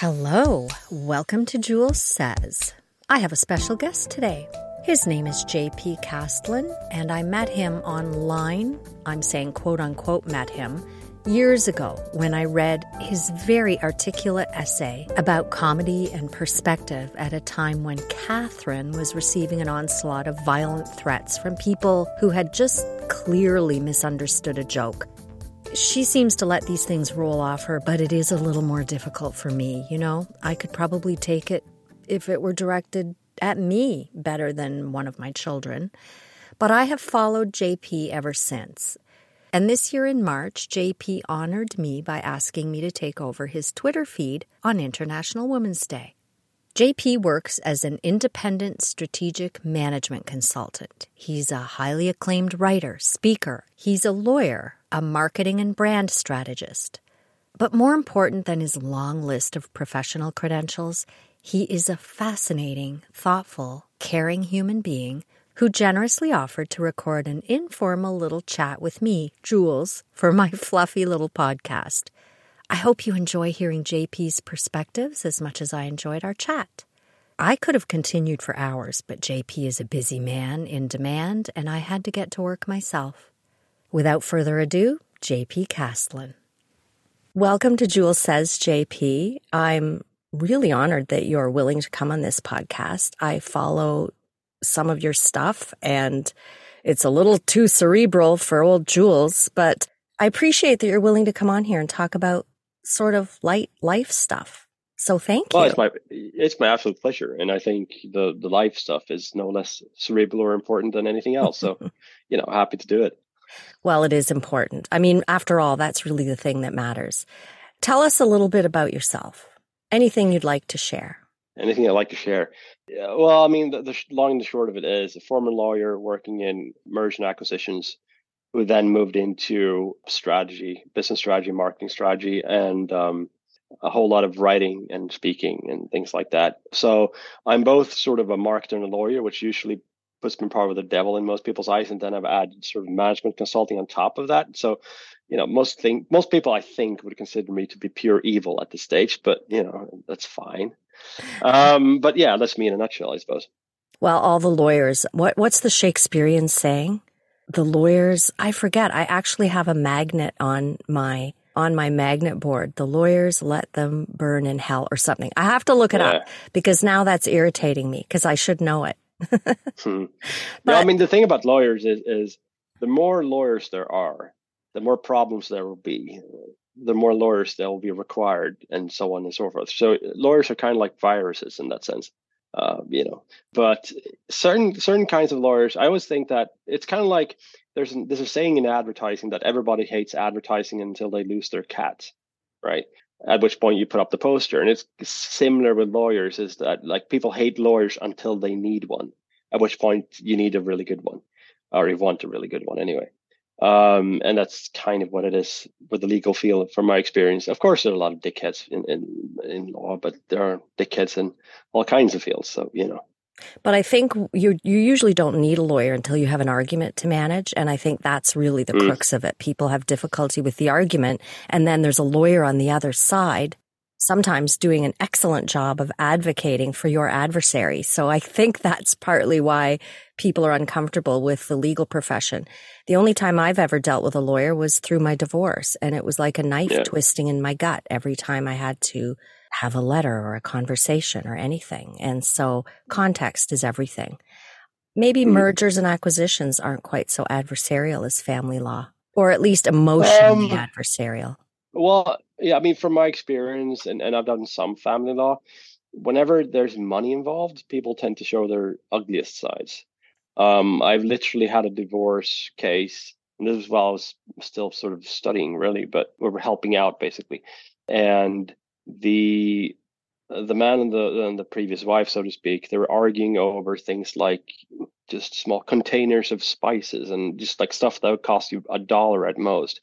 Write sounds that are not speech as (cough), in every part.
Hello, welcome to Jules Says. I have a special guest today. His name is JP Castlin, and I met him online. I'm saying quote unquote met him years ago when I read his very articulate essay about comedy and perspective at a time when Catherine was receiving an onslaught of violent threats from people who had just clearly misunderstood a joke she seems to let these things roll off her, but it is a little more difficult for me. You know, I could probably take it if it were directed at me better than one of my children. But I have followed JP ever since. And this year in March, JP honored me by asking me to take over his Twitter feed on International Women's Day. JP works as an independent strategic management consultant. He's a highly acclaimed writer, speaker. He's a lawyer, a marketing and brand strategist. But more important than his long list of professional credentials, he is a fascinating, thoughtful, caring human being who generously offered to record an informal little chat with me, Jules, for my (laughs) fluffy little podcast. I hope you enjoy hearing JP's perspectives as much as I enjoyed our chat. I could have continued for hours, but JP is a busy man in demand, and I had to get to work myself. Without further ado, JP Castlin. Welcome to Jules Says JP. I'm really honored that you're willing to come on this podcast. I follow some of your stuff and it's a little too cerebral for old Jules, but I appreciate that you're willing to come on here and talk about sort of light life stuff. So thank well, you. It's my it's my absolute pleasure, and I think the the life stuff is no less cerebral or important than anything else. So, (laughs) you know, happy to do it. Well, it is important. I mean, after all, that's really the thing that matters. Tell us a little bit about yourself. Anything you'd like to share? Anything I'd like to share? Yeah, well, I mean, the, the long and the short of it is a former lawyer working in merger and acquisitions who then moved into strategy, business strategy, marketing strategy, and um, a whole lot of writing and speaking and things like that. So I'm both sort of a marketer and a lawyer, which usually puts me probably the devil in most people's eyes, and then I've added sort of management consulting on top of that. So, you know, most think most people I think would consider me to be pure evil at this stage, but you know, that's fine. Um, but yeah, that's me in a nutshell, I suppose. Well, all the lawyers. What what's the Shakespearean saying? The lawyers. I forget. I actually have a magnet on my on my magnet board. The lawyers let them burn in hell or something. I have to look it yeah. up because now that's irritating me because I should know it (laughs) hmm. but, I mean, the thing about lawyers is, is the more lawyers there are, the more problems there will be. The more lawyers there will be required, and so on and so forth. So lawyers are kind of like viruses in that sense, uh, you know. But certain certain kinds of lawyers, I always think that it's kind of like there's there's a saying in advertising that everybody hates advertising until they lose their cat, right? at which point you put up the poster. And it's similar with lawyers is that like people hate lawyers until they need one, at which point you need a really good one or you want a really good one anyway. Um, and that's kind of what it is with the legal field from my experience. Of course, there are a lot of dickheads in, in, in law, but there are dickheads in all kinds of fields. So, you know, but I think you you usually don't need a lawyer until you have an argument to manage, and I think that's really the mm. crux of it. People have difficulty with the argument, and then there's a lawyer on the other side, sometimes doing an excellent job of advocating for your adversary. So I think that's partly why people are uncomfortable with the legal profession. The only time I've ever dealt with a lawyer was through my divorce, and it was like a knife yeah. twisting in my gut every time I had to have a letter or a conversation or anything. And so context is everything. Maybe mm. mergers and acquisitions aren't quite so adversarial as family law, or at least emotionally um, adversarial. Well, yeah, I mean, from my experience, and, and I've done some family law, whenever there's money involved, people tend to show their ugliest sides. Um, I've literally had a divorce case, and this was while I was still sort of studying, really, but we were helping out basically. And the the man and the and the previous wife, so to speak, they were arguing over things like just small containers of spices and just like stuff that would cost you a dollar at most.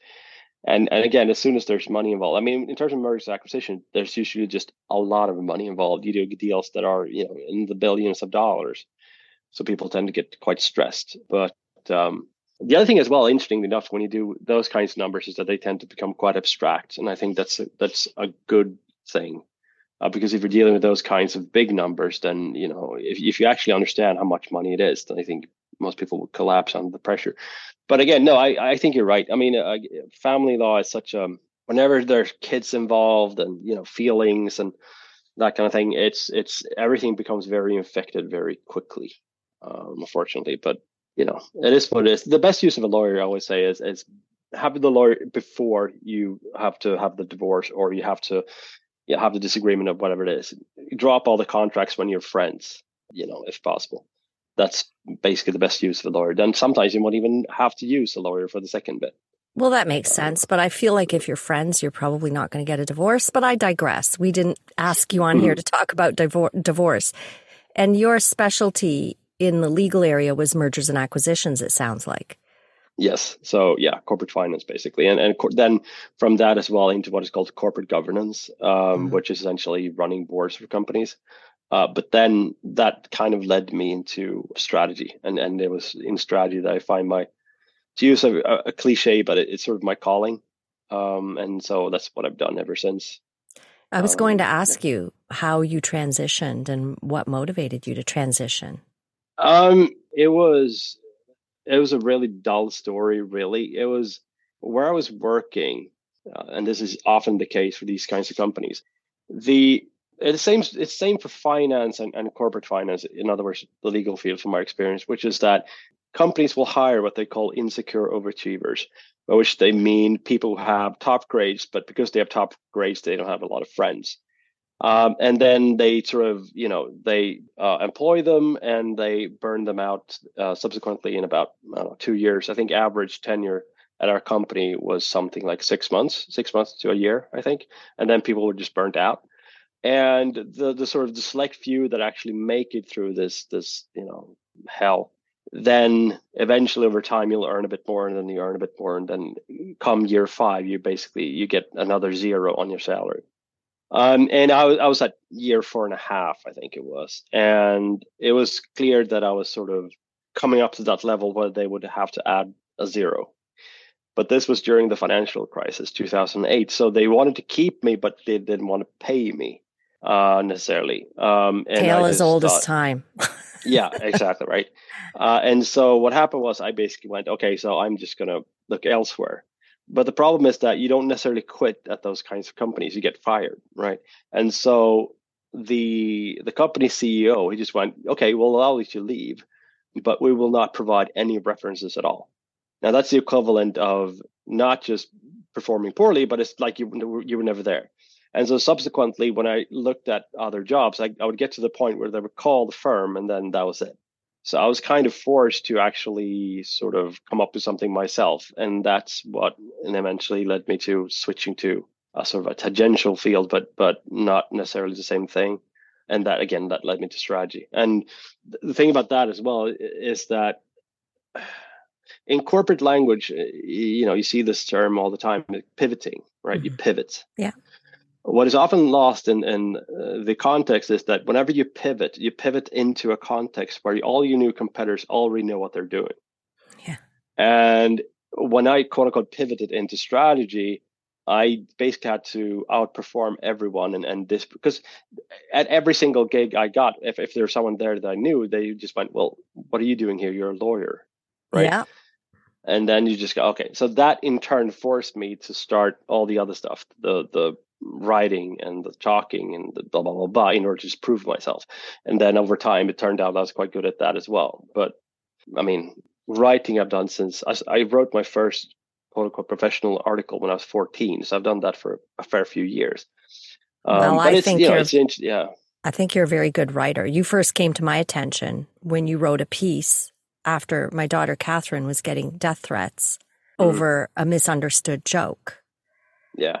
And and again, as soon as there's money involved, I mean, in terms of mergers acquisition, there's usually just a lot of money involved. You do deals that are you know in the billions of dollars, so people tend to get quite stressed. But um, the other thing as well, interesting enough, when you do those kinds of numbers, is that they tend to become quite abstract, and I think that's a, that's a good thing Uh, because if you're dealing with those kinds of big numbers, then you know if if you actually understand how much money it is, then I think most people would collapse under the pressure. But again, no, I, I think you're right. I mean, uh, family law is such a whenever there's kids involved and you know feelings and that kind of thing, it's it's everything becomes very infected very quickly, um, unfortunately. But you know, it is what it is. The best use of a lawyer, I always say, is is have the lawyer before you have to have the divorce or you have to you have the disagreement of whatever it is. drop all the contracts when you're friends, you know, if possible that's basically the best use of a lawyer. Then sometimes you won't even have to use a lawyer for the second bit. Well, that makes sense. But I feel like if you're friends, you're probably not going to get a divorce. But I digress. We didn't ask you on here to talk about divor- divorce. And your specialty in the legal area was mergers and acquisitions, it sounds like. Yes. So, yeah, corporate finance basically. And, and then from that as well into what is called corporate governance, um, mm-hmm. which is essentially running boards for companies. Uh, but then that kind of led me into strategy, and and it was in strategy that I find my to use a, a cliche, but it, it's sort of my calling, um, and so that's what I've done ever since. I was um, going to ask yeah. you how you transitioned and what motivated you to transition. Um, it was it was a really dull story. Really, it was where I was working, uh, and this is often the case for these kinds of companies. The it's same it's same for finance and, and corporate finance in other words the legal field from my experience which is that companies will hire what they call insecure overachievers by which they mean people who have top grades but because they have top grades they don't have a lot of friends. Um, and then they sort of you know they uh, employ them and they burn them out uh, subsequently in about know, two years. I think average tenure at our company was something like six months six months to a year i think. And then people were just burnt out and the the sort of the select few that actually make it through this this you know hell then eventually over time you'll earn a bit more and then you earn a bit more and then come year five you basically you get another zero on your salary. Um, and I I was at year four and a half i think it was and it was clear that i was sort of coming up to that level where they would have to add a zero. But this was during the financial crisis 2008 so they wanted to keep me but they didn't want to pay me uh, necessarily. Um, and Tale as old thought, as time. (laughs) yeah, exactly right. Uh, and so what happened was I basically went, okay, so I'm just gonna look elsewhere. But the problem is that you don't necessarily quit at those kinds of companies; you get fired, right? And so the the company CEO he just went, okay, we'll allow you to leave, but we will not provide any references at all. Now that's the equivalent of not just performing poorly, but it's like you you were never there. And so subsequently, when I looked at other jobs, I, I would get to the point where they would call the firm and then that was it. So I was kind of forced to actually sort of come up with something myself. And that's what and eventually led me to switching to a sort of a tangential field, but but not necessarily the same thing. And that again, that led me to strategy. And the thing about that as well is that (sighs) in corporate language, you know, you see this term all the time, pivoting, right? Mm-hmm. You pivot. Yeah what is often lost in, in uh, the context is that whenever you pivot, you pivot into a context where all your new competitors already know what they're doing. Yeah. And when I quote unquote pivoted into strategy, I basically had to outperform everyone and, and this because at every single gig I got, if, if there's someone there that I knew, they just went, Well, what are you doing here? You're a lawyer. Right. Yeah. And then you just go, okay. So that in turn forced me to start all the other stuff, the the writing and the talking and the blah blah blah blah in order to just prove myself. And then over time, it turned out I was quite good at that as well. But I mean, writing I've done since I, I wrote my first quote unquote professional article when I was 14. So I've done that for a fair few years. Um, well, I think you know, you're, yeah. I think you're a very good writer. You first came to my attention when you wrote a piece after my daughter Catherine was getting death threats mm-hmm. over a misunderstood joke. Yeah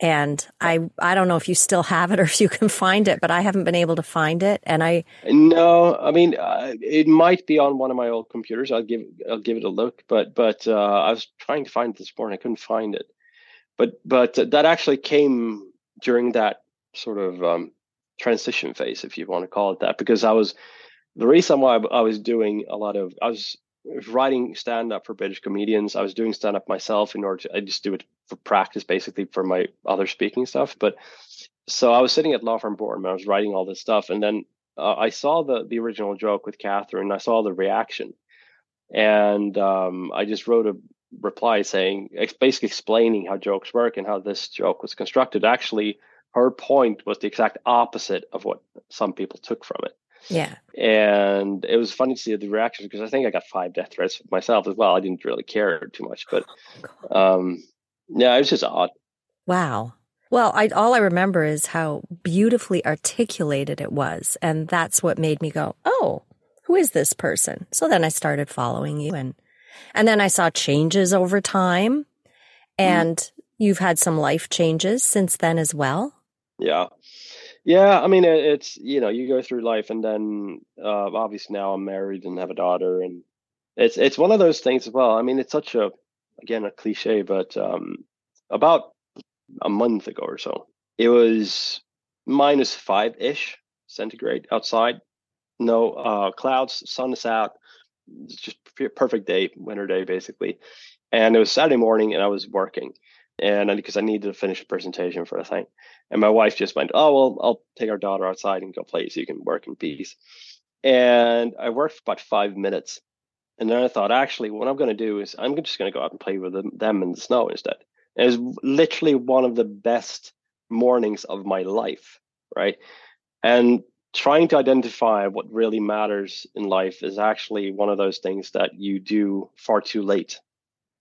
and I I don't know if you still have it or if you can find it, but I haven't been able to find it. And I no, I mean uh, it might be on one of my old computers. I'll give I'll give it a look, but but uh, I was trying to find it this morning. I couldn't find it, but but that actually came during that sort of um, transition phase, if you want to call it that, because I was the reason why I was doing a lot of I was writing stand up for British comedians. I was doing stand up myself in order to, I just do it for practice, basically for my other speaking stuff. But so I was sitting at Law Firm Board and I was writing all this stuff. And then uh, I saw the, the original joke with Catherine. I saw the reaction. And um, I just wrote a reply saying, basically explaining how jokes work and how this joke was constructed. Actually, her point was the exact opposite of what some people took from it. Yeah. And it was funny to see the reactions because I think I got five death threats myself as well. I didn't really care too much, but um, yeah, it was just odd. Wow. Well, I, all I remember is how beautifully articulated it was. And that's what made me go, oh, who is this person? So then I started following you and, and then I saw changes over time mm. and mm. you've had some life changes since then as well. Yeah. Yeah, I mean, it's you know, you go through life, and then uh, obviously now I'm married and have a daughter, and it's it's one of those things as well. I mean, it's such a again a cliche, but um, about a month ago or so, it was minus five ish centigrade outside. No uh, clouds, sun is out. It's just perfect day, winter day basically. And it was Saturday morning, and I was working, and because I needed to finish a presentation for a thing. And my wife just went, "Oh well, I'll take our daughter outside and go play, so you can work in peace." And I worked for about five minutes, and then I thought, actually, what I'm going to do is I'm just going to go out and play with them, in the snow instead. And it was literally one of the best mornings of my life, right? And trying to identify what really matters in life is actually one of those things that you do far too late. (laughs)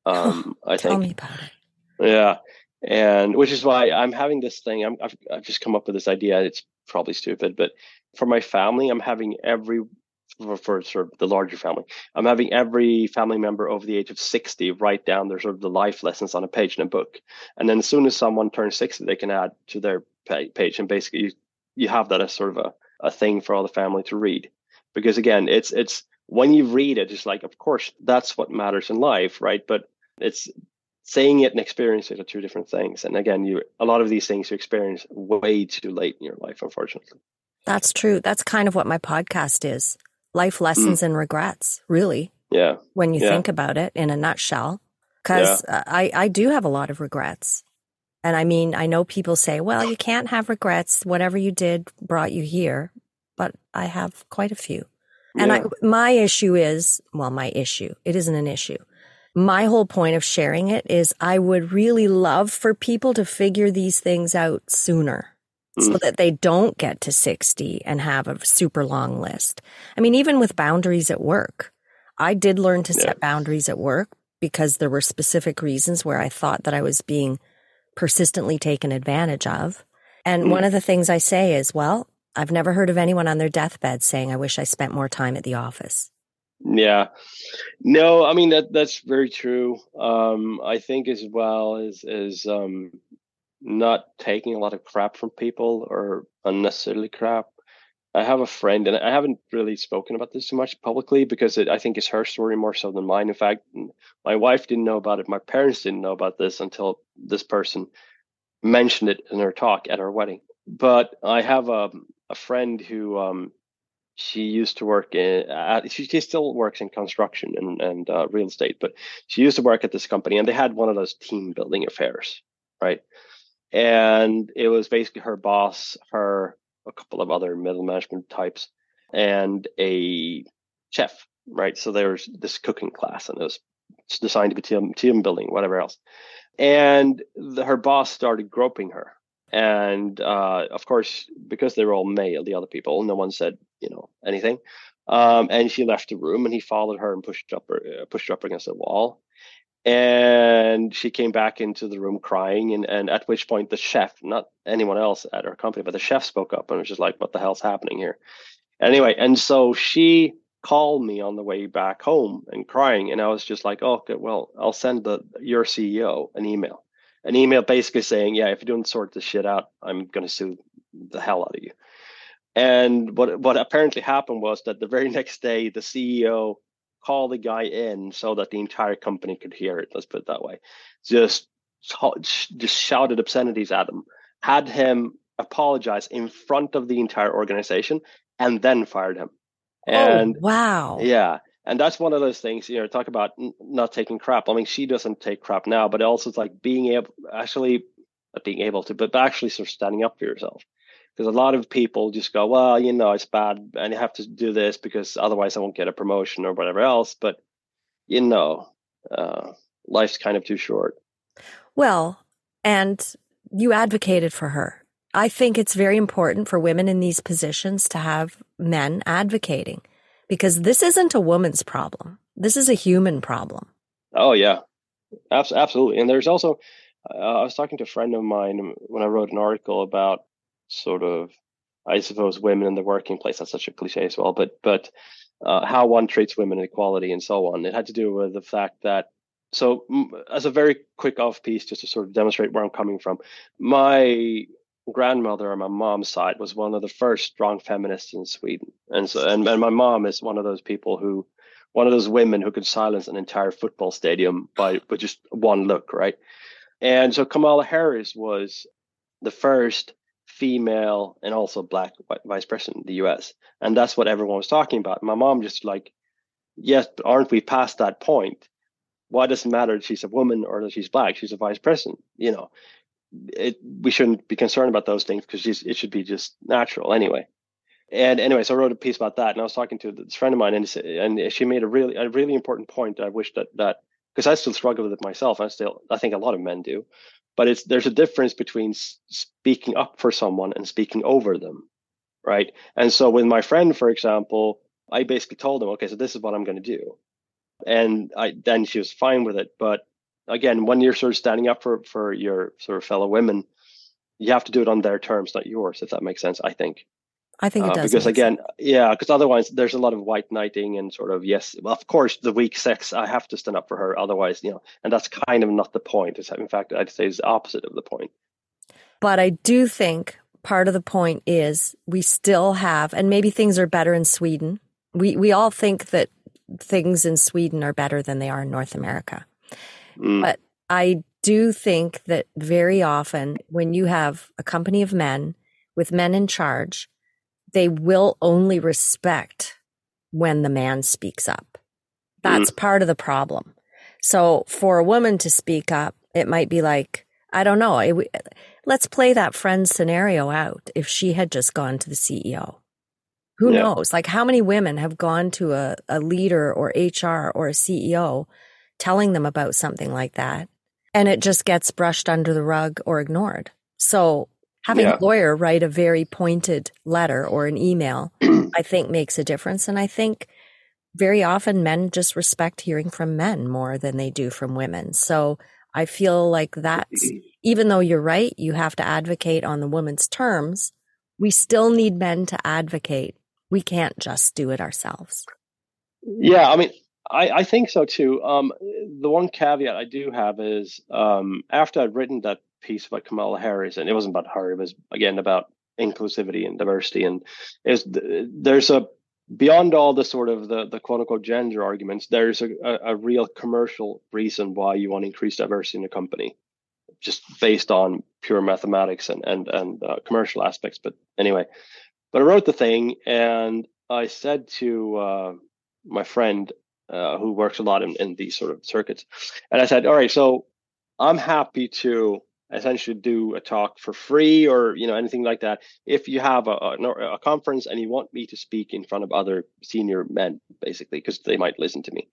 Um, I Tell think. Tell me about it. Yeah, and which is why I'm having this thing. I'm, I've, I've just come up with this idea. It's probably stupid, but for my family, I'm having every for, for, sort of the larger family, I'm having every family member over the age of 60 write down their sort of the life lessons on a page in a book, and then as soon as someone turns 60, they can add to their page, and basically you, you have that as sort of a, a thing for all the family to read. Because again, it's it's when you read it, it's like, of course, that's what matters in life, right? But it's saying it and experiencing it are two different things. And again, you a lot of these things you experience way too late in your life, unfortunately. That's true. That's kind of what my podcast is. Life lessons mm. and regrets, really. Yeah. When you yeah. think about it in a nutshell. Because yeah. I, I do have a lot of regrets. And I mean, I know people say, well, you can't have regrets. Whatever you did brought you here. But I have quite a few. And yeah. I, my issue is, well, my issue, it isn't an issue my whole point of sharing it is I would really love for people to figure these things out sooner mm. so that they don't get to 60 and have a super long list. I mean, even with boundaries at work, I did learn to set boundaries at work because there were specific reasons where I thought that I was being persistently taken advantage of. And mm. one of the things I say is, well, I've never heard of anyone on their deathbed saying, I wish I spent more time at the office. Yeah, no, I mean that that's very true. Um, I think as well as as um, not taking a lot of crap from people or unnecessarily crap. I have a friend, and I haven't really spoken about this too much publicly because it, I think it's her story more so than mine. In fact, my wife didn't know about it. My parents didn't know about this until this person mentioned it in her talk at our wedding. But I have a, a friend who um, she used to work in uh, she, she, still works in construction and, and uh, real estate but she used to work at this company and they had one of those team building affairs right? And it was basically her boss her a couple of other middle management types and a chef right? So there was this cooking class and it was designed to be team, team building whatever else. And the, her boss started groping her and uh, of course, because they were all male, the other people, no one said you know anything. Um, and she left the room, and he followed her and pushed up her, uh, pushed her up against the wall. And she came back into the room crying, and, and at which point the chef, not anyone else at her company, but the chef spoke up and was just like, "What the hell's happening here?" Anyway, and so she called me on the way back home and crying, and I was just like, "Oh, okay, well, I'll send the your CEO an email." An email basically saying, "Yeah, if you don't sort this shit out, I'm going to sue the hell out of you." And what what apparently happened was that the very (laughs) next day, the CEO called the guy in so that the entire company could hear it. Let's put it that way. Just just shouted obscenities at him, had him apologize in front of the entire organization, and then fired him. Oh, and oh, wow, yeah. And that's one of those things you know talk about n- not taking crap. I mean she doesn't take crap now but also it's like being able actually not being able to but actually sort of standing up for yourself. Because a lot of people just go well you know it's bad and you have to do this because otherwise i won't get a promotion or whatever else. But you know uh, life's kind of too short. Well and you advocated for her. I think it's very important for women in these positions to have men advocating because this isn't a woman's problem. This is a human problem. Oh, yeah. Absolutely. And there's also, uh, I was talking to a friend of mine when I wrote an article about sort of, I suppose, women in the working place. That's such a cliche as well, but, but uh, how one treats women and equality and so on. It had to do with the fact that so as a very quick off piece just to sort of demonstrate where i'm coming from my grandmother on my mom's side was one of the first strong feminists in Sweden. And so and, and my mom is one of those people who one of those women who could silence an entire football stadium by with just one look, right? And so Kamala Harris was the first female and also black vice president in the US. And that's what everyone was talking about. My mom just like, yes, but aren't we past that point? Why does it matter if she's a woman or that she's black? She's a vice president, you know it, we shouldn't be concerned about those things because it should be just natural anyway. And anyway, so I wrote a piece about that, and I was talking to this friend of mine, and, and she made a really a really important point. I wish that that because I still struggle with it myself. I still I think a lot of men do, but it's there's a difference between speaking up for someone and speaking over them, right? And so with my friend, for example, I basically told him, okay, so this is what I'm going to do, and I then she was fine with it, but again, when you're sort of standing up for for your sort of fellow women, you have to do it on their terms, not yours. If that makes sense, I think. I think it uh, does. because again, sense. yeah, because otherwise there's a lot of white knighting and sort of yes, well, of course, the weak sex. I have to stand up for her, otherwise, you know, and that's kind of not the point. It's, in fact, I'd say is the opposite of the point. But I do think part of the point is we still have, and maybe things are better in Sweden. We we all think that things in Sweden are better than they are in North America. Mm. But I do think that very often when you have a company of men with men in charge, they will only respect when the man speaks up. That's mm. part of the problem. So for a woman to speak up, it might be like, I don't know. It, let's play that friend scenario out. If she had just gone to the CEO, who yeah. knows? Like how many women have gone to a, a leader or HR or a CEO telling them about something like that. And it just gets brushed under the rug or ignored. So having yeah. a lawyer write a very pointed letter or an email, (clears throat) I think makes a difference. And I think very often men just respect hearing from men more than they do from women. So I feel like that's, mm-hmm. even though you're right, you have to advocate on the woman's terms. We still need men to advocate. We can't just do it ourselves. Yeah. I mean, I, I think so too. Um, the one caveat I do have is um, after I'd written that piece about Kamala Harris, and it wasn't about her, it was again about inclusivity and diversity, and is there's a beyond all the sort of the, the quote unquote gender arguments, there's a, a, a real commercial reason why you want to increase diversity in a company, just based on pure mathematics and and and uh, commercial aspects. But anyway, but I wrote the thing and I said to uh, my friend, uh, who works a lot in, in these sort of circuits. And I said, all right, so I'm happy to essentially do a talk for free or you know anything like that if you have a, a, a conference and you want me to speak in front of other senior men basically because they might listen to me.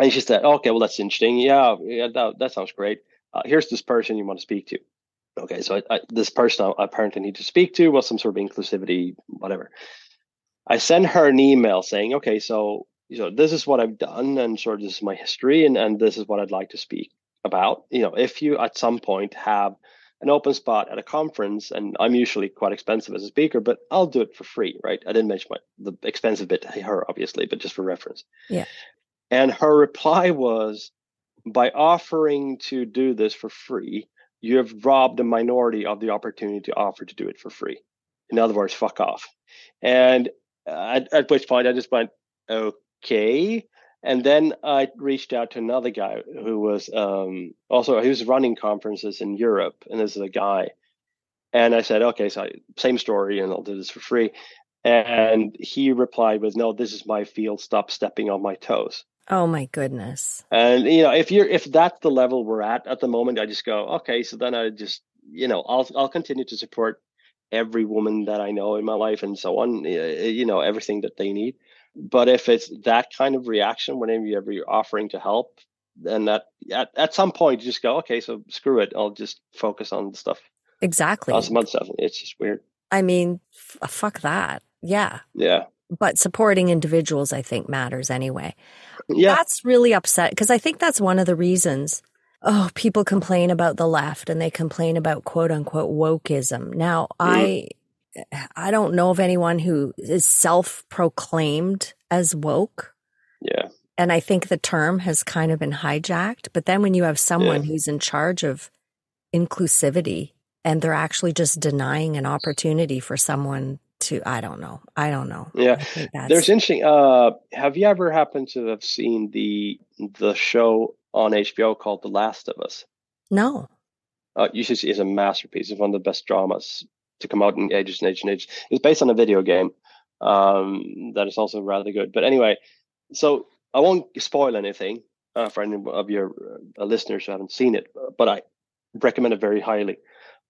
And she said okay well that's interesting. Yeah, yeah that, that sounds great. Uh, here's this person you want to speak to. Okay so I, I, this person I apparently need to speak to was some sort of inclusivity whatever. I send her an email saying okay so you know, this is what I've done and sort of this is my history and, and this is what I'd like to speak about. You know, if you at some point have an open spot at a conference, and I'm usually quite expensive as a speaker, but I'll do it for free, right? I didn't mention my, the expensive bit to her, obviously, but just for reference. Yeah. And her reply was, by offering to do this for free, you have robbed a minority of the opportunity to offer to do it for free. In other words, fuck off. And at, at which point I just went, okay okay. And then I reached out to another guy who was um, also he was running conferences in Europe, and this is a guy. And I said, okay, so same story, and I'll do this for free. And he replied with, "No, this is my field. Stop stepping on my toes." Oh my goodness. And you know, if you're if that's the level we're at at the moment, I just go, okay, so then I just you know, I'll I'll continue to support every woman that I know in my life and so on, you know, everything that they need. But if it's that kind of reaction whenever you're offering to help, then that at, at some point you just go, okay, so screw it. I'll just focus on the stuff. Exactly. On some other stuff. It's just weird. I mean, f- fuck that. Yeah. Yeah. But supporting individuals, I think, matters anyway. Yeah. That's really upset because I think that's one of the reasons. Oh, people complain about the left and they complain about quote unquote wokeism. Now, mm. I I don't know of anyone who is self-proclaimed as woke. Yeah. And I think the term has kind of been hijacked, but then when you have someone yeah. who's in charge of inclusivity and they're actually just denying an opportunity for someone to I don't know. I don't know. Yeah. There's interesting uh have you ever happened to have seen the the show on HBO called The Last of Us? No. Uh, you should see it's a masterpiece. It's one of the best dramas to come out in ages and ages and ages. It's based on a video game um, that is also rather good. But anyway, so I won't spoil anything uh, for any of your uh, listeners who haven't seen it, but I recommend it very highly.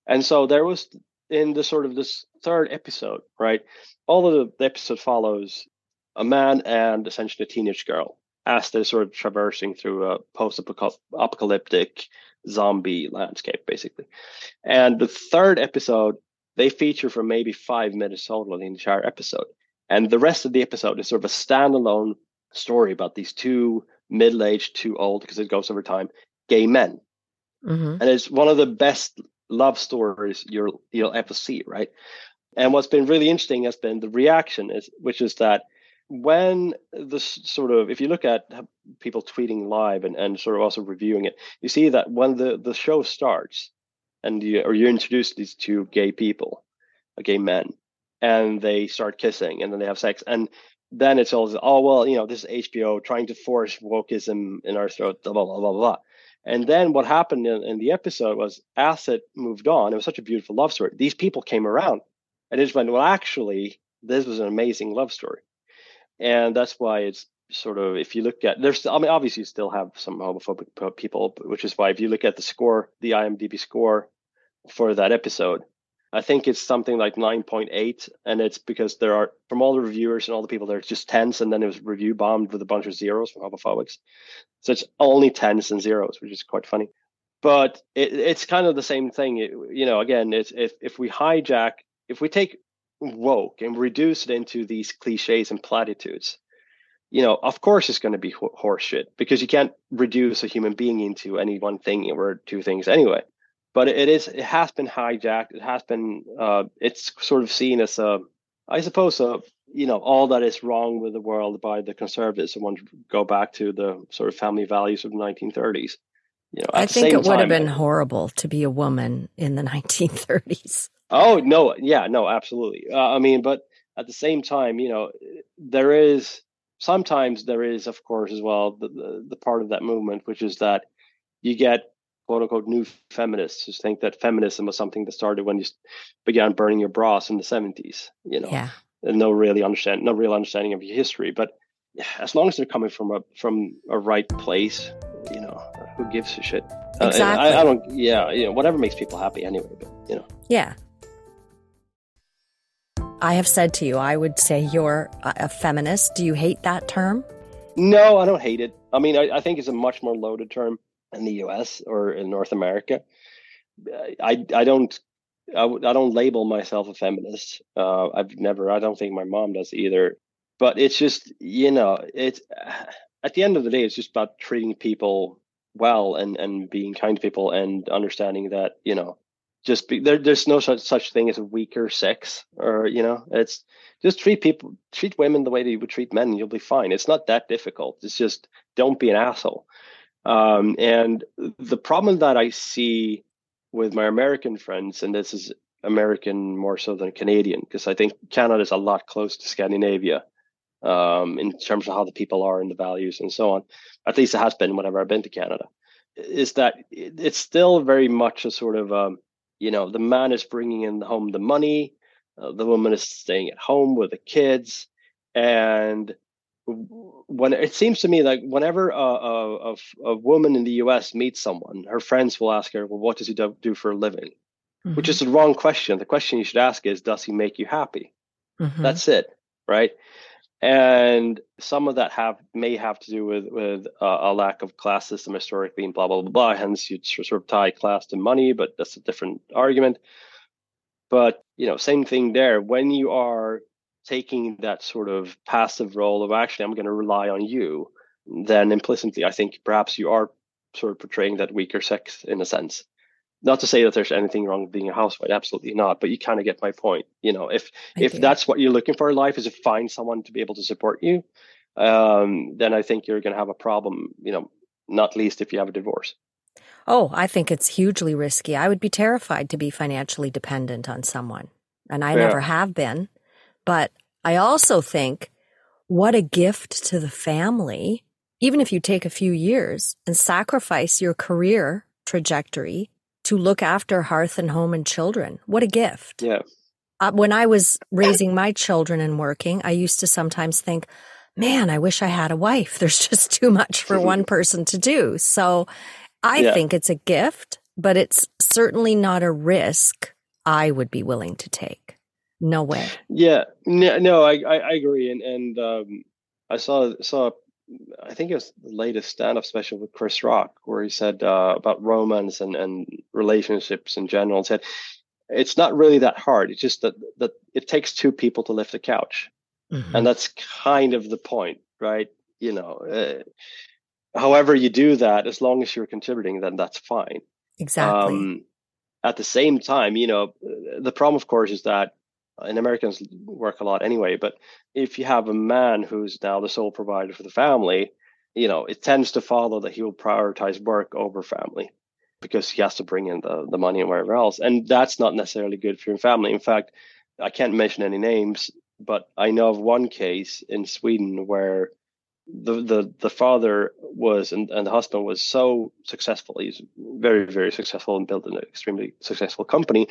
And so there was in the sort of this third episode, right? All of the, episode follows a man and essentially a teenage girl as they're sort of traversing through a post-apocalyptic zombie landscape, basically. And the third episode, they feature for maybe five minutes total in the entire episode. And the rest of the episode is sort of a standalone story about these two middle-aged, too old, because it goes over time, gay men. Mm-hmm. And it's one of the best love stories you'll you'll ever see, right? And what's been really interesting has been the reaction is which is that when the sort of if you look at people tweeting live and, and sort of also reviewing it, you see that when the, the show starts and you or you introduce these two gay people, uh, gay men, and they start kissing and then they have sex and then it's all oh well you know this is HBO trying to force wokeism in our throat blah blah blah blah blah and then what happened in, in, the episode was as it moved on, it was such a beautiful love story. These people came around and it just went, well, actually, this was an amazing love story. And that's why it's sort of, if you look at, there's, I mean, obviously you still have some homophobic people, which is why if you look at the score, the IMDb score for that episode, I think it's something like 9.8. And it's because there are, from all the reviewers and all the people, there's just tens. And then it was review bombed with a bunch of zeros from homophobics. So it's only tens and zeros, which is quite funny. But it, it's kind of the same thing. It, you know, again, it's, if, if we hijack, if we take woke and reduce it into these cliches and platitudes, you know, of course it's going to be horseshit because you can't reduce a human being into any one thing or two things anyway but it is it has been hijacked. It has been uh, it's sort of seen as a I suppose a you know all that is wrong with the world by the conservatives who want to go back to the sort of family values of the 1930s. You know, I think it would have been horrible to be a woman in the (laughs) 1930s. Oh no, yeah, no, absolutely. Uh, I mean, but at the same time, you know, there is sometimes there is, of course, as well the, the, the part of that movement, which is that you get quote unquote new feminists who think that feminism was something that started when you began burning your bras in the 70s you know yeah. and no really understand no real understanding of your history but as long as they're coming from a from a right place you know who gives a shit exactly. Uh, I, I don't yeah you know whatever makes people happy anyway but you know yeah I have said to you, I would say you're a feminist. Do you hate that term? No, I don't hate it. I mean, I, I think it's a much more loaded term in the US or in North America. I I don't I, I don't label myself a feminist. Uh, I've never. I don't think my mom does either. But it's just you know it's at the end of the day, it's just about treating people well and and being kind to people and understanding that you know just be there. There's no such such thing as a weaker sex or you know it's just treat people treat women the way that you would treat men and you'll be fine. It's not that difficult. It's just don't be an asshole. Um, and the problem that I see with my American friends, and this is American more so than Canadian, because I think Canada is a lot close to Scandinavia um, in terms of how the people are and the values and so on. At least it has been whenever I've been to Canada. Is that it's still very much a sort of, um, you know, the man is bringing in home the money. uh, the woman is staying at home with the kids and when it seems to me like whenever a, a, a, woman in the us meets someone her friends will ask her well what does he do, do for a living? Mm-hmm. which is the wrong question. The question you should ask is does he make you happy? Mm-hmm. that's it right? And some of that have may have to do with with uh, a lack of class system historically and blah blah blah blah. Hence you sort of tie class to money but that's a different argument. But you know same thing there. When you are taking that sort of passive role of actually i'm going to rely on you then implicitly i think perhaps you are sort of portraying that weaker sex in a sense not to say that there's anything wrong with being a housewife absolutely not but you kind of get my point you know if I if do. that's what you're looking for in life is to find someone to be able to support you um, then i think you're going to have a problem you know not least if you have a divorce oh i think it's hugely risky i would be terrified to be financially dependent on someone and i yeah. never have been but i also think what a gift to the family even if you take a few years and sacrifice your career trajectory to look after hearth and home and children. What a gift. Yeah. Uh, when I was raising my children and working, I used to sometimes think, man, I wish I had a wife. (laughs) There's just too much for one (laughs) person to do. So I yeah. think it's a gift, but it's certainly not a risk I would be willing to take. No way. Yeah. No, no I, I, I agree. And, and, um, I saw, saw I think it was the latest stand-up special with Chris Rock, where he said uh, about romance and, and relationships in general. And said it's not really that hard. It's just that that it takes two people to lift a couch, mm-hmm. and that's kind of the point, right? You know, uh, however you do that, as long as you're contributing, then that's fine. Exactly. Um, at the same time, you know, the problem, of course, is that and Americans work a lot anyway, but if you have a man who's now the sole provider for the family, you know, it tends to follow that he will prioritize work over family because he has to bring in the, the money and wherever else. And that's not necessarily good for your family. In fact, I can't mention any names, but I know of one case in Sweden where the the the father was and, and the husband was so successful he's very very successful and built an extremely successful company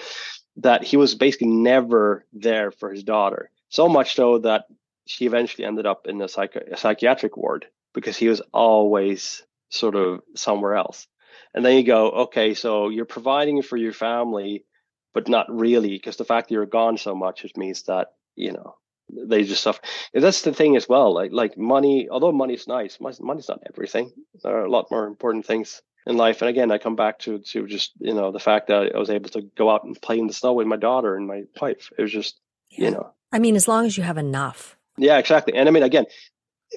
that he was basically never there for his daughter. So much so that she eventually ended up in a, psych- a psychiatric ward because he was always sort of somewhere else. And then you go okay so you're providing for your family but not really because the fact that you're gone so much it means that you know they just suffer. And that's the thing as well. Like like money, although money's nice, money's not everything. There are a lot more important things in life. And again, I come back to to just you know the fact that I was able to go out and play in the snow with my daughter and my wife. It was just yeah. you know. I mean, as long as you have enough. Yeah, exactly. And I mean, again,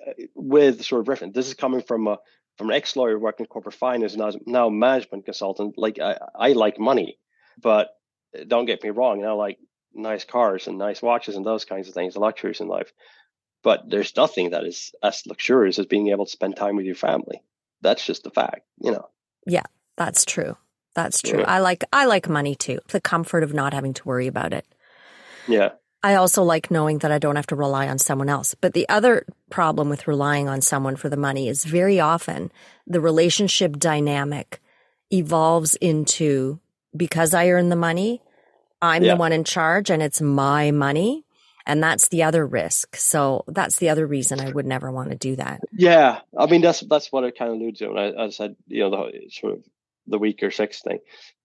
uh, with sort of reference, this is coming from a from an ex lawyer working in corporate finance and now, now management consultant. Like I, I like money, but uh, don't get me wrong. You know, like nice cars and nice watches and those kinds of things, the luxuries in life. But there's nothing that is as luxurious as being able to spend time with your family. That's just the fact, you know. Yeah, that's true. That's true. Yeah. I like I like money too. The comfort of not having to worry about it. Yeah. I also like knowing that I don't have to rely on someone else. But the other problem with relying on someone for the money is very often the relationship dynamic evolves into because I earn the money, I'm yeah. the one in charge and it's my money. And that's the other risk. So that's the other reason I would never want to do that. Yeah. I mean, that's, that's what I kind of alludes to. And I, I said, you know, the sort of the weaker sex thing.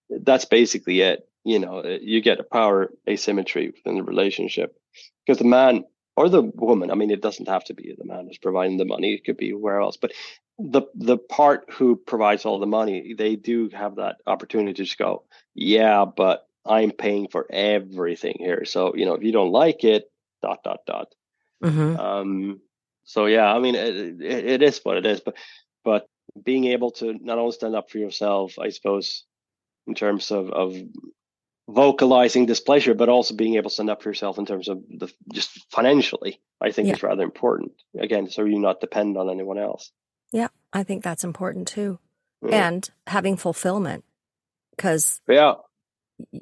That's basically it. You know, you get a power asymmetry within the relationship because the man or the woman, I mean, it doesn't have to be the man who's providing the money. It could be where else, but the, the part who provides all the money, they do have that opportunity to just go, yeah, but I'm paying for everything here. So, you know, if you don't like it, dot, dot, dot. Mm-hmm. Um, so yeah, I mean, it, it, it is what it is, but, but being able to not only stand up for yourself, I suppose, in terms of, of vocalizing displeasure, but also being able to stand up for yourself in terms of the just financially, I think yeah. is rather important. Again, so you not depend on anyone else. Yeah, I think that's important too. Yeah. And having fulfillment because yeah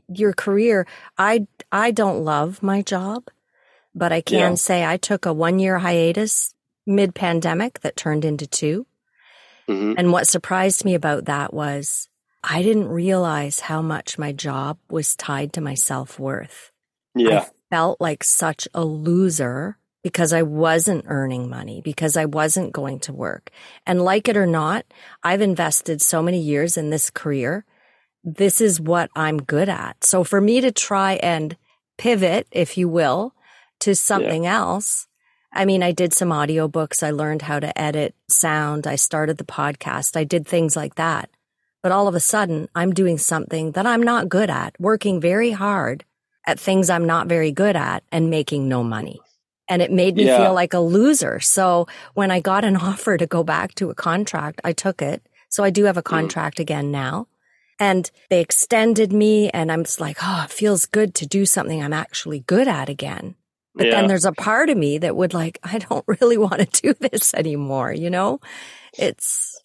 your career. I I don't love my job, but I can yeah. say I took a one year hiatus mid pandemic that turned into 2 mm-hmm. And what surprised me about that was I didn't realize how much my job was tied to my self worth. Yeah. felt like such a loser because I wasn't earning money, because I wasn't going to work. And like it or not, I've invested so many years in this career. This is what I'm good at. So for me to try and pivot, if you will, to something yeah. else, I mean, I did some audiobooks. I learned how to edit sound. I started the podcast. I did things like that. But all of a sudden, I'm doing something that I'm not good at, working very hard at things I'm not very good at and making no money and it made me yeah. feel like a loser. So when I got an (laughs) offer to go back to a contract, I took it. So I do have a mm. contract mm. again now. And they extended me and I'm just like, oh, it feels good to do something I'm actually good at again. But yeah. then there's a part of me that would like, I don't (laughs) really want to do this anymore. You know, it's.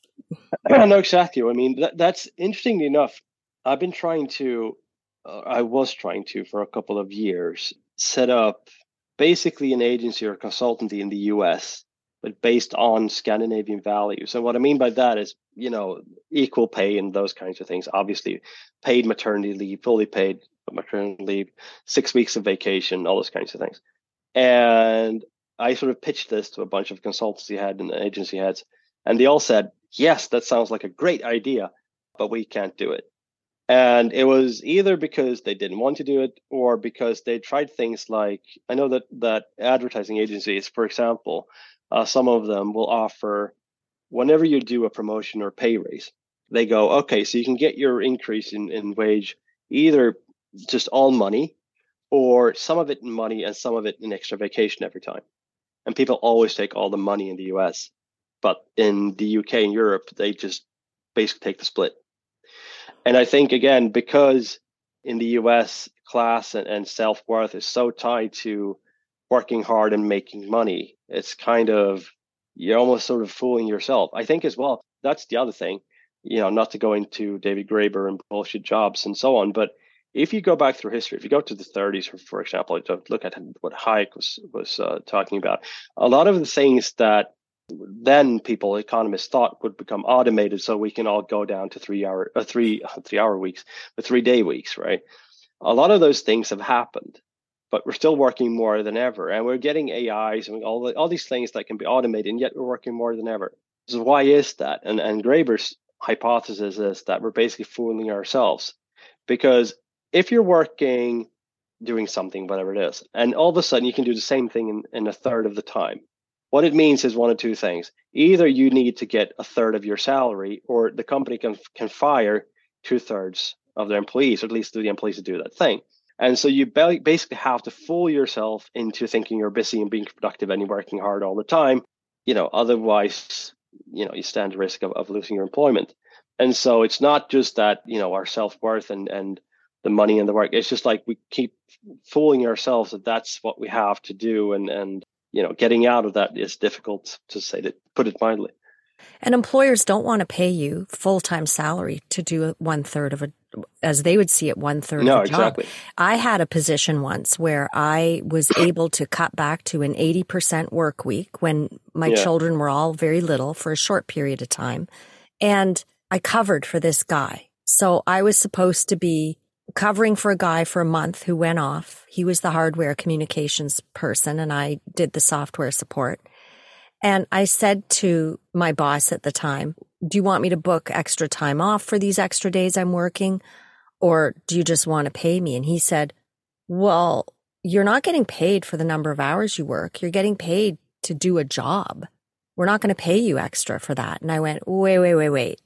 I know exactly. I mean, that, that's interesting enough. I've been trying to, uh, I was trying to for a couple of years set up basically an agency or consultancy in the US, but based on Scandinavian values. And what I mean by that is, you know, equal pay and those kinds of things. Obviously, paid maternity leave, fully paid maternity leave, six weeks of vacation, all those kinds of things. And I sort of pitched this to a bunch of consultancy head and agency heads, and they all said, "Yes, that sounds like a great idea, but we can't do it." And it was either because they didn't want to do it or because they tried things like I know that that advertising agencies, for example, uh, some of them will offer whenever you do a promotion or pay raise, they go, okay, so you can get your increase in, in wage either just all money or some of it in money and some of it in extra vacation every time. And people always take all the money in the US. But in the UK and Europe, they just basically take the split. And I think again, because in the US, class and, and self worth is so tied to working hard and making money, it's kind of you're almost sort of fooling yourself. I think as well, that's the other thing, you know, not to go into David Graeber and bullshit jobs and so on, but if you go back through history, if you go to the 30s, for, for example, look at what Hayek was was uh, talking about, a lot of the things that then people economists thought would become automated so we can all go down to three hour uh, three (laughs) three hour weeks but three day weeks right? A lot of those things have happened but we're still working more than ever and we're getting ais and all, the, all these things that can be automated and yet we're working more than ever. So why is that? And and graeber's hypothesis is that we're basically fooling ourselves because if you're working doing something whatever it is and all of a sudden you can do the same thing in, in a third of the time what it means is one of two things. Either you need to get a third of your salary, or the company can can fire two thirds of their employees, or at least the employees to do that thing. And so you basically have to fool yourself into thinking you're busy and being productive and you're working hard all the time. You know, otherwise, you know, you stand the risk of, of losing your employment. And so it's not just that, you know, our self worth and, and the money and the work. It's just like we keep fooling ourselves that that's what we have to do. And, and you know, getting out of that is difficult to say to put it mildly. And employers don't want to pay you full time salary to do one third of a, as they would see it, one third no, of a exactly. job. I had a position once where I was able to cut back to an 80% work week when my yeah. children were all very little for a short period of time. And I covered for this guy. So I was supposed to be covering for a guy for a month who went off. He was the hardware communications person and I did the software support. And I said to my boss at the time, do you want me to book extra time off for these extra days I'm working? Or do you just want to pay me? And he said, well, you're not getting paid for the number of hours you work. You're getting paid to do a job. We're not going to pay you extra for that. And I went, wait, wait, wait, wait.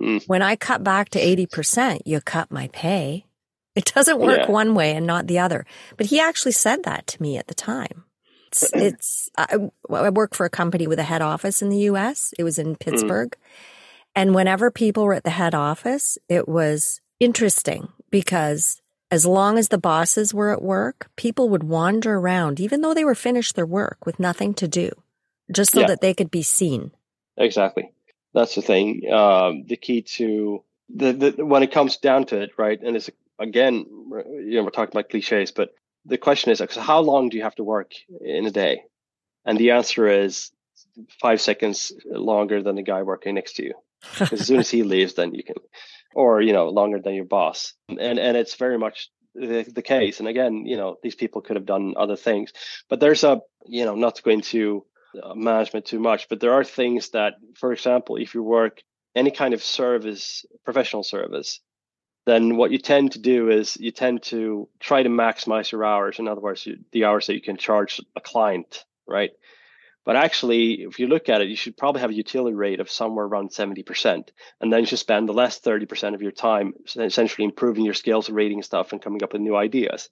Mm. When I cut back to 80%, you cut my pay. It doesn't work yeah. one way and not the other. But he actually said that to me at the time. It's, it's I, I, work for a company with a head office in the US. It was in mm. Pittsburgh. Mm. And whenever people were at the head office, it was interesting because as long as the bosses were at work, people would wander around, even though they were finished their work with nothing to do, just so yeah. that they could be seen. Exactly. That's the thing. Um, the key to the, the when it comes down to it, right? And it's again, you know, we're talking about cliches, but the question is, how long do you have to work in a day? And the answer is five seconds longer than the guy working next to you. (laughs) as soon as he leaves, then you can, or you know, longer than your boss. And and it's very much the, the case. And again, you know, these people could have done other things, but there's a, you know, not going to uh, management too much, but there are things that, for example, if you work any kind of service, professional service, then what you tend to do is you tend to try to maximize your hours. In other words, you, the hours that you can charge a client, right? But actually, if you look at it, you should probably have a utility rate of somewhere around 70%. And then you should spend the last 30% of your time essentially improving your skills, rating stuff, and coming up with new ideas,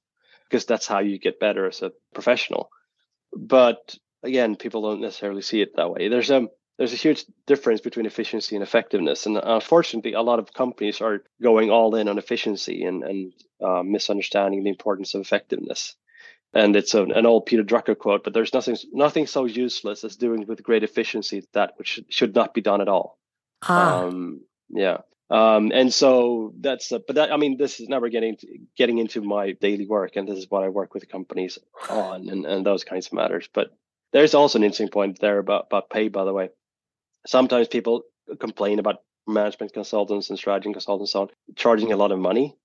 because that's how you get better as a professional. But again, people don't necessarily see it that way. There's a there's a huge difference between efficiency and effectiveness, and unfortunately, a lot of companies are going all in on efficiency and and uh, misunderstanding the importance of effectiveness and it's an, an old Peter Drucker quote, but there's nothing nothing so useless as doing with great efficiency that which should not be done at all. Ah. Um, yeah. Um, and so that's, a, but that, I mean, this is never getting getting into my daily work, and this is what I work with companies on, and, and those kinds of matters. But there's also an interesting point there about about pay, by the way. Sometimes people complain about management consultants and strategy consultants so on charging a lot of money,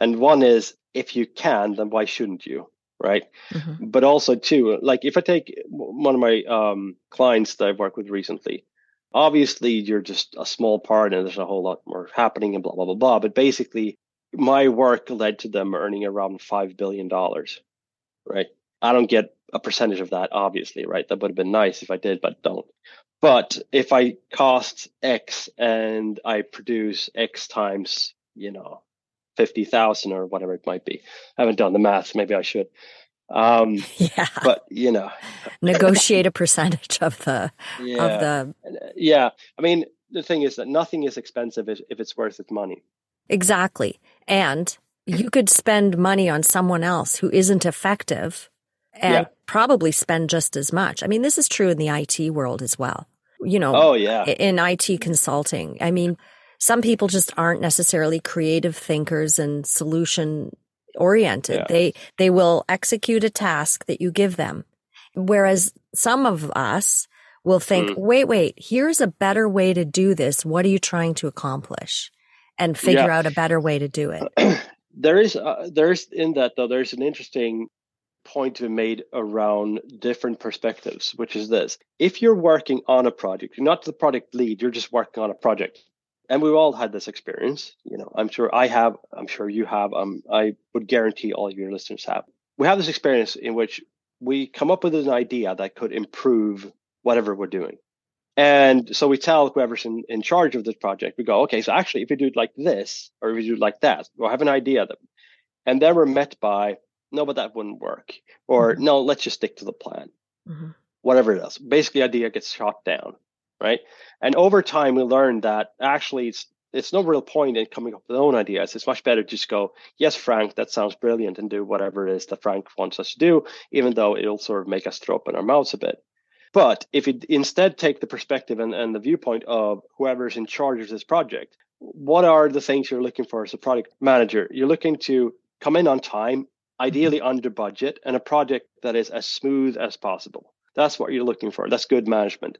and one is if you can, then why shouldn't you? right? Mm-hmm. But also too, like if I take one of my um, clients that I've worked with recently, obviously you're just a small part and there's a whole lot more happening and blah blah blah blah. But basically, my work led to them earning around five billion dollars, right? I don't get a percentage of that, obviously, right? That would have been nice if I did, but don't. But if I cost X and I produce X times, you know, 50,000 or whatever it might be. I haven't done the math. Maybe I should. Um, (laughs) yeah. But, you know, negotiate a percentage of the, yeah. of the. Uh, yeah. I mean, the thing is that nothing is expensive if, if it's worth its money. Exactly. And you could spend money on someone else who isn't effective and yeah. probably spend just as much. I mean, this is true in the IT world as well. You know, oh, yeah. in IT consulting. I mean, some people just aren't necessarily creative thinkers and solution oriented. Yeah. They, they will execute a task that you give them. Whereas some of us will think, mm. wait, wait, here's a better way to do this. What are you trying to accomplish? And figure yeah. out a better way to do it. (clears throat) there is, uh, there's in that though, there's an interesting point to be made around different perspectives, which is this. If you're working on a project, you're not the product lead, you're just working on a project and we've all had this experience. You know, I'm sure I have. I'm sure you have. Um, I would guarantee all your listeners have. We have this experience in which we come up with an idea that could improve whatever we're doing. And so we tell whoever's in, in charge of this project, we go, okay, so actually, if we do it like this, or if we do it like that, we'll have an idea that, and then we're met by, no, but that wouldn't work, or mm-hmm. no, let's just stick to the plan, mm-hmm. whatever it is. Basically, idea gets shot down right? And over time, we learned that actually it's it's no real point in coming up with own ideas. It's much better to just go, yes, Frank, that sounds brilliant, and do whatever it is that Frank wants us to do, even though it'll sort of make us throw up in our mouths a bit. But if you instead take the perspective and, and the viewpoint of whoever's in charge of this project, what are the things you're looking for as a product manager? You're looking to come in on time. Ideally under budget, and a project that is as smooth as possible. That's what you're looking for. That's good management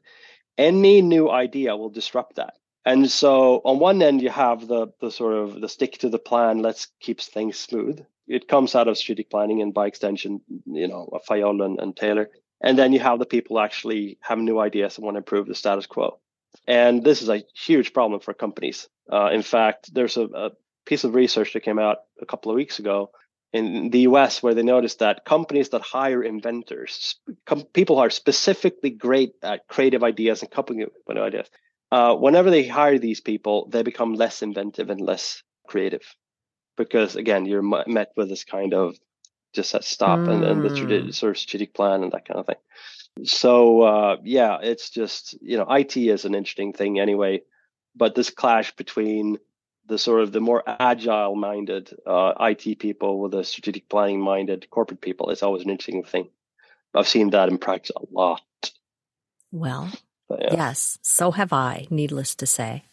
any new idea will disrupt that. And so on one end, you have the the sort of the stick to the plan, let's keep things smooth. It comes out of strategic planning and by extension, you know, Fayol and, and Taylor. And then you have the people actually have new ideas and want to improve the status quo. And this is a huge problem for companies. Uh, in fact, there's a, a piece of research that came out a couple of weeks ago in the US where they noticed that companies that hire inventors, com- people are specifically great at creative ideas and with ideas, uh, whenever they hire these people, they become less inventive and less creative. Because again, you're m- met with this kind of just a stop mm. and, and the mm. sort of strategic plan and that kind of thing. So uh, yeah, it's just you know, IT is an interesting thing anyway, but this clash between the sort of the more agile minded uh, IT people with the strategic planning minded corporate people. It's always an interesting thing. I've seen that in practice a lot. Well, yeah. yes, so have I, needless to say.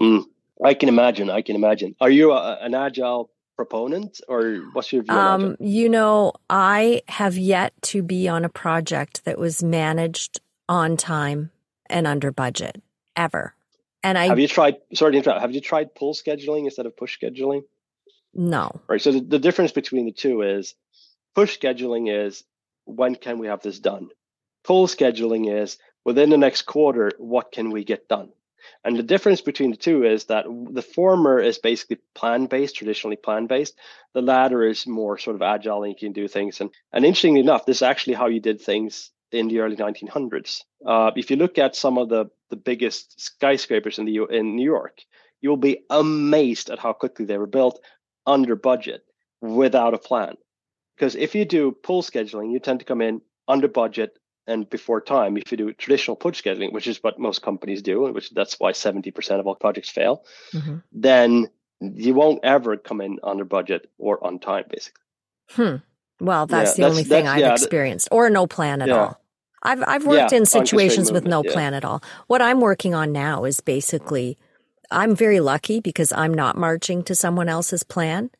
Mm, I can imagine. I can imagine. Are you a, an agile proponent or what's your view? Um, you know, I have yet to be on a project that was managed on time and under budget ever. And I have you tried? Sorry to interrupt. Have you tried pull scheduling instead of push scheduling? No. Right. So the, the difference between the two is push scheduling is when can we have this done? Pull scheduling is within the next quarter, what can we get done? And the difference between the two is that the former is basically plan based, traditionally plan based. The latter is more sort of agile and you can do things. And, and interestingly enough, this is actually how you did things in the early 1900s. Uh, if you look at some of the, the biggest skyscrapers in the in New York, you'll be amazed at how quickly they were built under budget without a plan. Because if you do pull scheduling, you tend to come in under budget and before time. If you do traditional push scheduling, which is what most companies do, which that's why 70% of all projects fail, mm-hmm. then you won't ever come in under budget or on time, basically. Hmm. Well, that's yeah, the that's, only thing I've yeah, experienced, or no plan at yeah. all. I've I've worked in situations with no plan at all. What I'm working on now is basically I'm very lucky because I'm not marching to someone else's plan.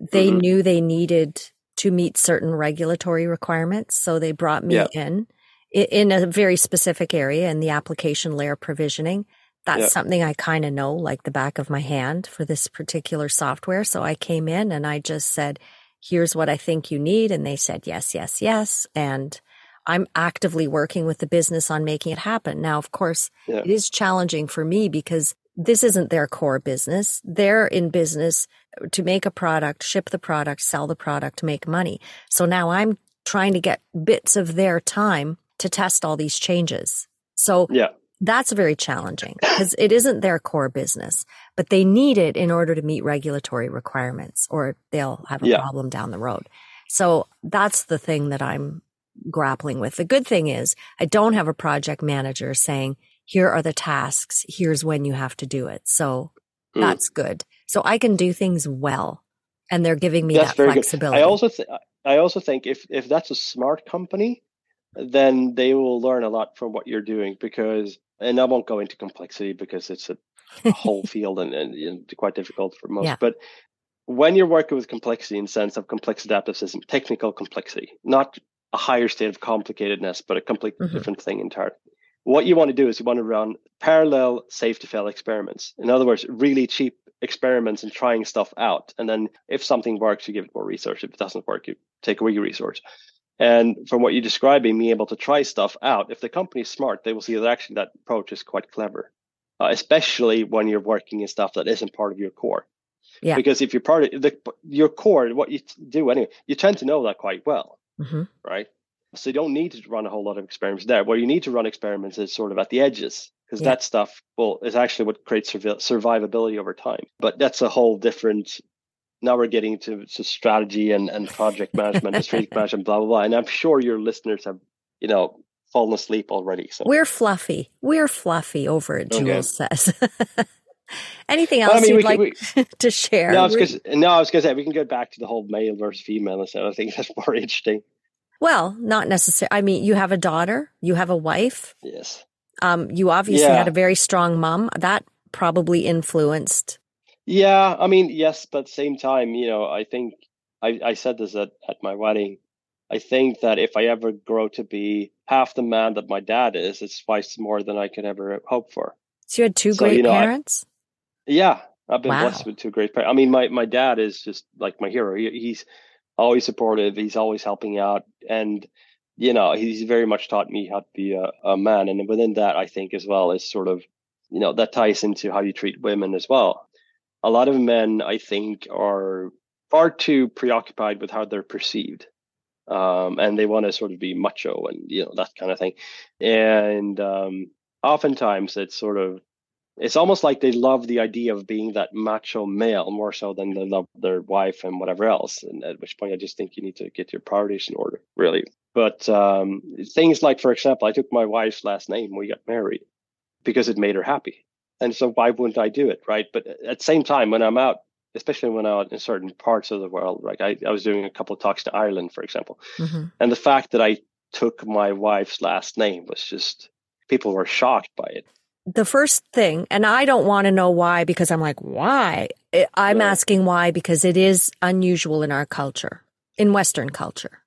They mm-hmm. knew they needed to meet certain regulatory requirements, so they brought me in in a very specific area in the application layer provisioning. That's something I kind of know like the back of my hand for this particular software. So I came in and I just said, here's what I think you need. And they said, yes, yes, yes. And I'm actively working with the business on making it happen. Now, of course, yeah. it is challenging for me because this isn't their core business. They're in business to make a product, ship the product, sell the product, make money. So now I'm trying to get bits of their time to test all these changes. So yeah. that's very challenging because it isn't their core business, but they need it in order to meet regulatory requirements or they'll have a yeah. problem down the road. So that's the thing that I'm grappling with. The good thing is I don't have a project manager saying, here are the tasks. Here's when you have to do it. So mm. that's good. So I can do things well and they're giving me that's that flexibility. Good. I also, th- I also think if, if that's a smart company, then they will learn a lot from what you're doing because, and I won't go into complexity because it's a, a whole (laughs) field and, and know, quite difficult for most, yeah. but when you're working with complexity in the sense of complex adaptive system, technical complexity, not a higher state of complicatedness, but a completely mm-hmm. different thing entirely. What you want to do is you want to run parallel safe to fail experiments. In other words, really cheap experiments and trying stuff out. And then if something works, you give it more research. If it doesn't work, you take away your resource. And from what you're describing, being able to try stuff out, if the company is smart, they will see that actually that approach is quite clever, uh, especially when you're working in stuff that isn't part of your core. Yeah. Because if you're part of the, your core, what you do anyway, you tend to know that quite well, mm-hmm. right? So you don't need to run a whole lot of experiments there. Where you need to run experiments is sort of at the edges, because yeah. that stuff well is actually what creates survivability over time. But that's a whole different. Now we're getting to, to strategy and, and project management and strategic (laughs) management, blah blah blah. And I'm sure your listeners have, you know, fallen asleep already. So we're fluffy. We're fluffy over at Jules okay. says. (laughs) Anything else well, I mean, you'd like we, (laughs) to share? No, I was no, I was going to say we can go back to the whole male versus female and so I think that's more interesting. Well, not necessarily. I mean, you have a daughter, you have a wife. Yes. Um, you obviously yeah. had a very strong mom. That probably influenced. Yeah, I mean, yes, but same time, you know, I think I, I said this at, at my wedding. I think that if I ever grow to be half the man that my dad is, it's twice more than I could ever hope for. So you had two so, great you know, parents? I, yeah, I've been wow. blessed with two great parents. I mean, my, my dad is just like my hero. He, he's always supportive. He's always helping out, and you know, he's very much taught me how to be a, a man. And within that, I think as well is sort of, you know, that ties into how you treat women as well. A lot of men, I think, are far too preoccupied with how they're perceived. Um, and they want to sort of be macho and you know that kind of thing, and um, oftentimes it's sort of it's almost like they love the idea of being that macho male more so than they love their wife and whatever else. And at which point, I just think you need to get your priorities in order, really. But um, things like, for example, I took my wife's last name we got married because it made her happy. And so why wouldn't I do it, right? But at the same time, when I'm out, especially when I'm out in certain parts of the world, like I, I was doing a couple of talks to Ireland, for example, mm-hmm. and the fact that I took my wife's last name was just people were shocked by it the first thing, and I don't want to know why because I'm like, why? I'm asking why because it is unusual in our culture, in Western culture.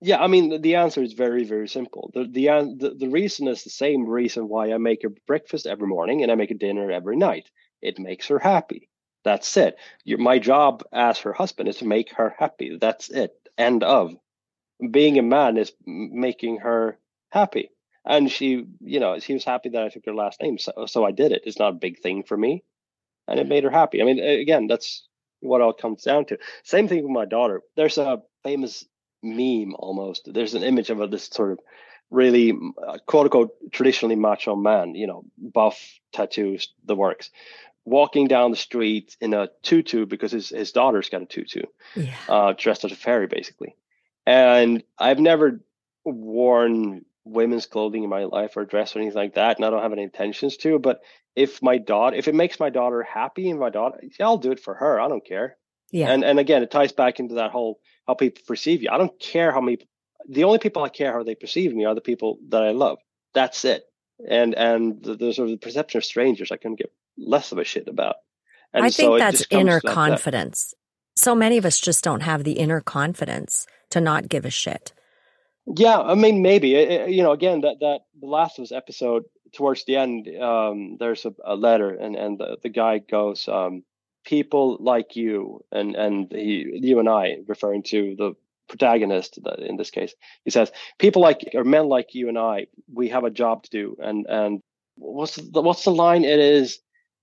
Yeah, I mean, the answer is very, very simple. The, the, the, the reason is the same reason why I make a breakfast every morning and I make a dinner every night. It makes her happy. That's it. my job as her husband is to make her happy. That's it. End of. Being a man is making her happy. And she, you know, she was happy that I took her last name. So, so I did it. It's not a big thing for me. And it made her happy. I mean, again, that's what it all comes down to. Same thing with my daughter. There's a famous meme almost. There's an image of this sort of really uh, quote unquote traditionally macho man, you know, buff, tattoos, the works, walking down the street in a tutu because his, his daughter's got a tutu, yeah. uh, dressed as a fairy, basically. And I've never worn women's clothing in my life or dress or anything like that, and I don't have any intentions to. But if my daughter, if it makes my daughter happy and my daughter, yeah, I'll do it for her. I don't care. Yeah. And and again, it ties back into that whole how people perceive you. I don't care how many. The only people I care how they perceive me are the people that I love. That's it. And and the, the sort of the perception of strangers, I can give less of a shit about. And I think so that's inner confidence. That. So many of us just don't have the inner confidence to not give a shit. Yeah, I mean, maybe you know. Again, that that the last of us episode towards the end, um, there's a, a, letter, and and the, the guy goes, um, "People like you," and and he, you and I, referring to the protagonist in this case, he says, "People like or men like you and I, we have a job to do." And and what's the what's the line? It is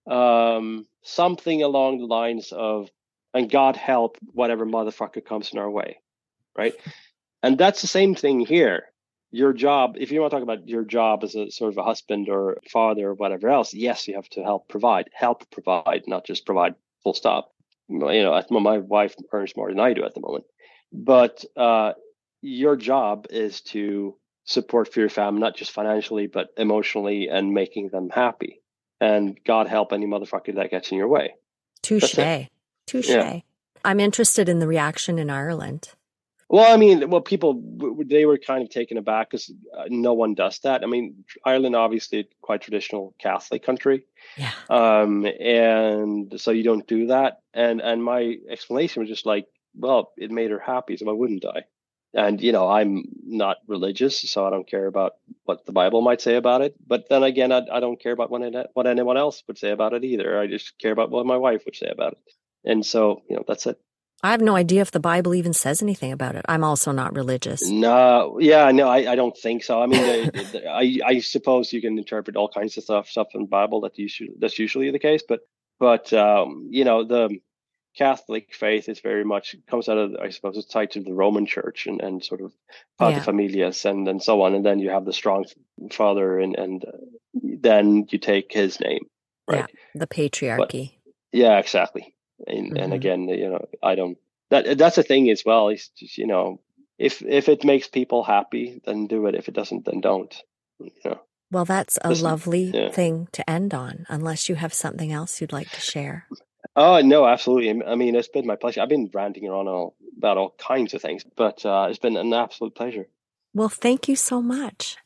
um, something along the lines of, "And God help whatever motherfucker comes in our way," right? And that's the same thing here. Your job, if you want to talk about your job as a sort of a husband or father or whatever else, yes, you have to help provide, help provide, not just provide full stop. You know, my wife earns more than I do at the moment, but uh, your job is to support for your family, not just financially, but emotionally and making them happy. And God help any motherfucker that gets in your way. Touche. Touche. Yeah. I'm interested in the reaction in Ireland. Well, I mean, well, people they were kind of taken aback because uh, no one does that. I mean, Ireland obviously quite traditional Catholic country, yeah. Um, and so you don't do that. And and my explanation was just like, well, it made her happy, so I wouldn't die. And you know, I'm not religious, so I don't care about what the Bible might say about it. But then again, I, I don't care about what what anyone else would say about it either. I just care about what my wife would say about it. And so, you know, that's it. I have no idea if the Bible even says anything about it. I'm also not religious. No, yeah, no, I, I don't think so. I mean, the, the, I I suppose you can interpret all kinds of stuff stuff in the Bible that usually that's usually the case, but but um, you know the Catholic faith is very much comes out of I suppose it's tied to the Roman Church and, and sort of paterfamilias yeah. and and so on, and then you have the strong father and and uh, then you take his name, right? Yeah, the patriarchy. But, yeah, exactly and, mm-hmm. and again you know i don't that that's the thing as well is just, you know if if it makes people happy then do it. If it doesn't then don't you know. Well that's a Listen, lovely yeah. thing to end on unless you have something else you'd like to share. Oh no absolutely. I mean it's been my pleasure. I've been ranting on all, about all kinds of things but uh, it's been an absolute pleasure. Well thank you so much.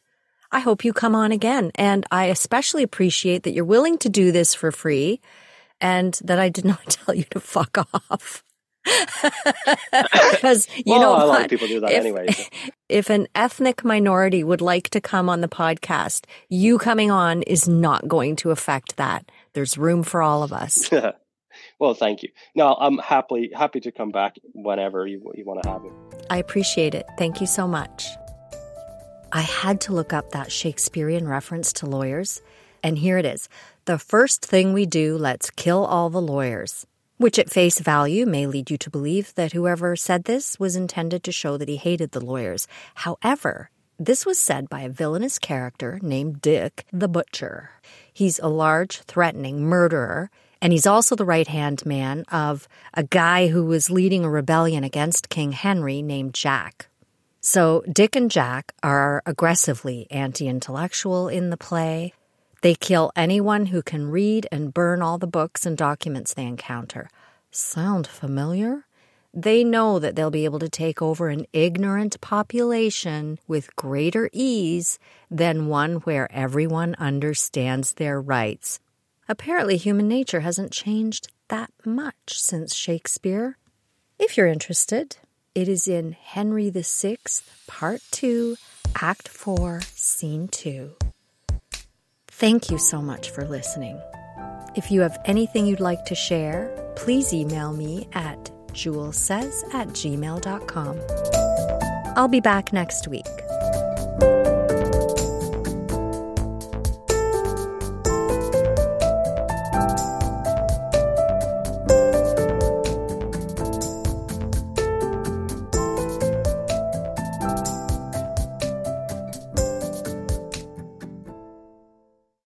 I hope you come on again. And I especially appreciate that you're willing to do this for free and that I did not (laughs) tell you to fuck off. because you well, know a lot of people do that if, anyway. (laughs) If an ethnic minority would like to come on the podcast, you coming on is not going to affect that. There's room for all of us. (laughs) well, thank you. No, I'm happily happy to come back whenever you, you want to have it. I appreciate it. Thank you so much. I had to look up that Shakespearean reference to lawyers, and here it is. The first thing we do, let's kill all the lawyers. Which at face value may lead you to believe that whoever said this was intended to show that he hated the lawyers. However, this was said by a villainous character named Dick the Butcher. He's a large, threatening murderer, and he's also the right hand man of a guy who was leading a rebellion against King Henry named Jack. So, Dick and Jack are aggressively anti intellectual in the play. They kill anyone who can read and burn all the books and documents they encounter. Sound familiar? They know that they'll be able to take over an ignorant population with greater ease than one where everyone understands their rights. Apparently, human nature hasn't changed that much since Shakespeare. If you're interested, it is in Henry VI, Part 2, Act 4, Scene 2. Thank you so much for listening. If you have anything you'd like to share, please email me at julessays at gmail.com. I'll be back next week.